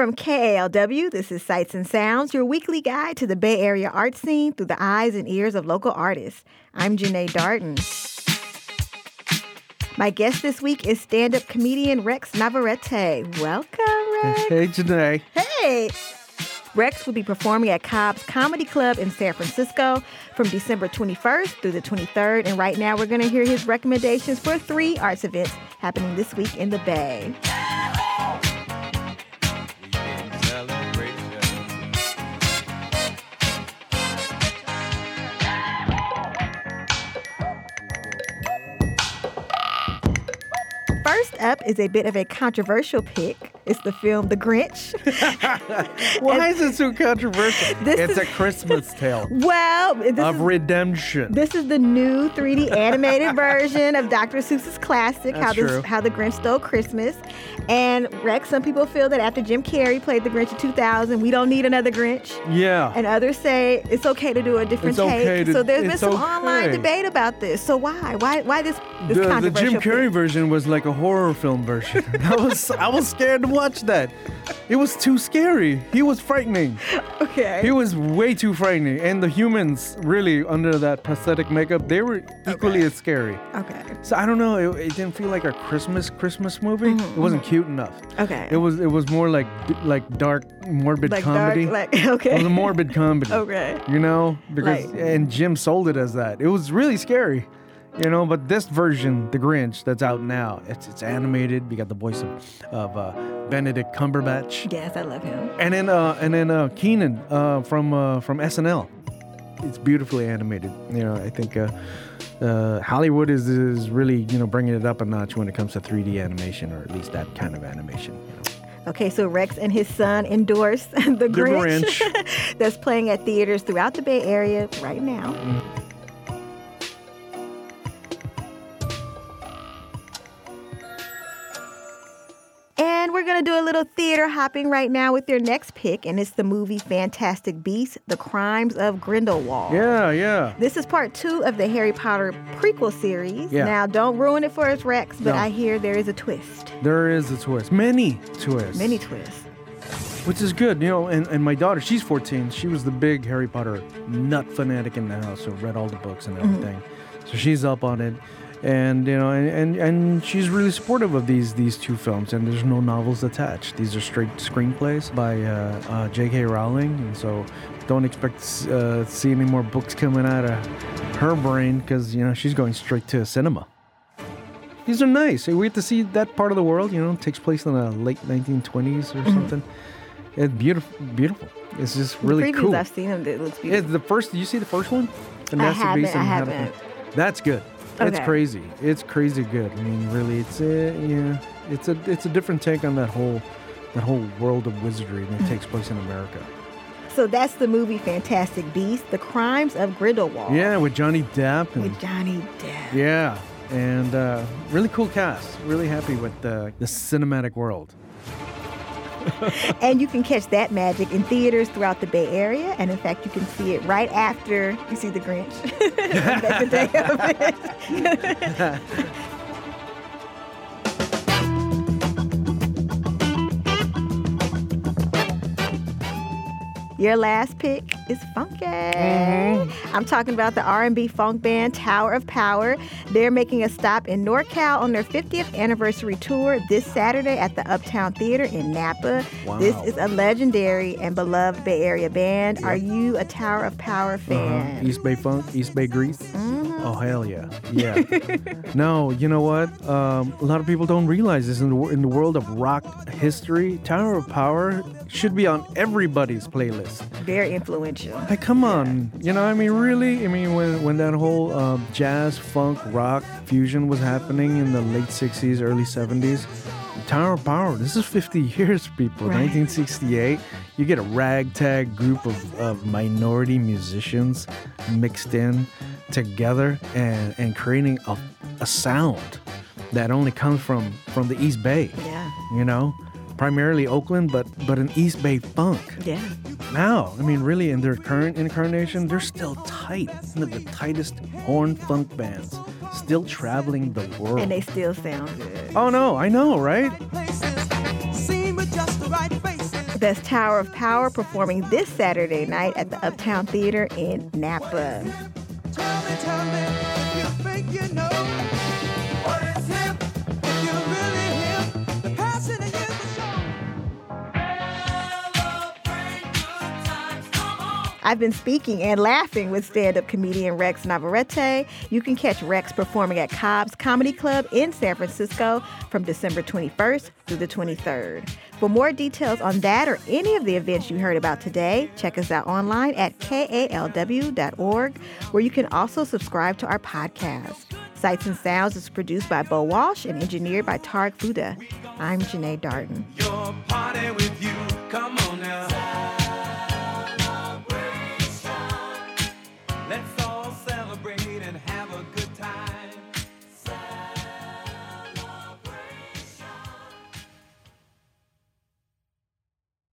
From KALW, this is Sights and Sounds, your weekly guide to the Bay Area art scene through the eyes and ears of local artists. I'm Jeneé Darden. My guest this week is stand up comedian Rex Navarrete. Welcome, Rex. Hey, Jeneé. Hey. Rex will be performing at Cobb's Comedy Club in San Francisco from December 21st through the 23rd. And right now, we're going to hear his recommendations for three arts events happening this week in the Bay. Up is a bit of a controversial pick. It's the film The Grinch. Why is it so controversial? This it's is- a Christmas tale well, this of is, redemption. this is the new 3D animated version of Dr. Seuss's classic, How the, true. How the Grinch Stole Christmas. And Rex, some people feel that after Jim Carrey played the Grinch in 2000, we don't need another Grinch. yeah. And others say it's okay to do a different It's take. okay to- so there's been it's some online debate about this. So why? Why why this this the, the Jim Carrey pick? version was like a horror film version. I was I was scared watch that. It was too scary. He was frightening. Okay. He was way too frightening. And the humans, really, under that prosthetic makeup, they were equally as scary. okay. So I don't know. It, it didn't feel like a Christmas Christmas movie. Mm-hmm, It wasn't cute enough. Okay. It was it was more like like dark morbid like comedy. dark, like okay. It was a morbid comedy. Okay. You know, because Like- and Jim sold it as that. It was really scary. You know, but this version, The Grinch, that's out now, it's it's animated. We got the voice of, of uh, Benedict Cumberbatch, Yes, I love him. and then uh, and then uh, Kenan uh, from uh, from SNL. It's beautifully animated. You know, I think uh, uh, Hollywood is is really you know bringing it up a notch when it comes to 3D animation, or at least that kind of animation. You know. Okay, so Rex and his son endorse the Grinch, Grinch. that's playing at theaters throughout the Bay Area right now. And going to do a little theater hopping right now with your next pick, and it's the movie Fantastic Beasts The Crimes of Grindelwald. Yeah, yeah. This is part two of the Harry Potter prequel series. Yeah. Now, don't ruin it for us, Rex, but No. I hear there is a twist. There is a twist, many twists. Many twists. which is good you know and, and my daughter she's 14 she was the big harry potter nut fanatic in the house so read all the books and mm-hmm. everything so she's up on it and you know and, and and she's really supportive of these these two films and there's no novels attached these are straight screenplays by uh, uh, j.k rowling and so don't expect to uh, see any more books coming out of her brain because you know she's going straight to cinema these are nice. We get to see that part of the world. You know, takes place in the late 1920s or something. It's beautiful. Beautiful. It's just really the cool. I've seen them, it looks It's beautiful. the first. Did you see the first one? The I haven't, I and haven't. That's good. It's crazy. It's crazy good. I mean, really, it's a yeah. It's a it's a different take on that whole that whole world of wizardry that takes place in America. So that's the movie Fantastic Beasts: The Crimes of Grindelwald. Yeah, with Johnny Depp and With Johnny Depp. yeah, and uh, really cool cast. Really happy with the the cinematic world. And you can catch that magic in theaters throughout the Bay Area. And in fact, you can see it right after you see The Grinch. The day of it. Your last pick is funky. I'm talking about the R&B funk band Tower of Power. They're making a stop in NorCal on their 50th anniversary tour this Saturday at the Uptown Theater in Napa. This is a legendary and beloved Bay Area band. Are you a Tower of Power Uh-huh. fan? East Bay Funk, East Bay Grease. Mm-hmm. Oh hell yeah, yeah. no, you know what? Um, a lot of people don't realize this in the in the world of rock history. Tower of Power should be on everybody's playlist. Very influential. Like, come on, you know? I mean, really? I mean, when when that whole um, jazz, funk, rock fusion was happening in the late '60s, early '70s. Tower of Power. This is 50 years, people. Right. 1968. You get a ragtag group of, of minority musicians mixed in together and, and creating a, a sound that only comes from, from the East Bay. Yeah. You know, primarily Oakland, but but an East Bay funk. Yeah. Now, I mean, really, in their current incarnation, they're still tight. One of the tightest horn funk bands, still traveling the world. And they still sound good. oh no, I know, right? Best Tower of Power performing this Saturday night at the Uptown Theater in Napa. Tell me, if you think you know I've been speaking and laughing with stand up comedian Rex Navarrete. You can catch Rex performing at Cobb's Comedy Club in San Francisco from December 21st through the 23rd. For more details on that or any of the events you heard about today, check us out online at kalw.org, where you can also subscribe to our podcast. Sights and Sounds is produced by Bo Walsh and engineered by Tarek Fuda. I'm Jeneé Darden.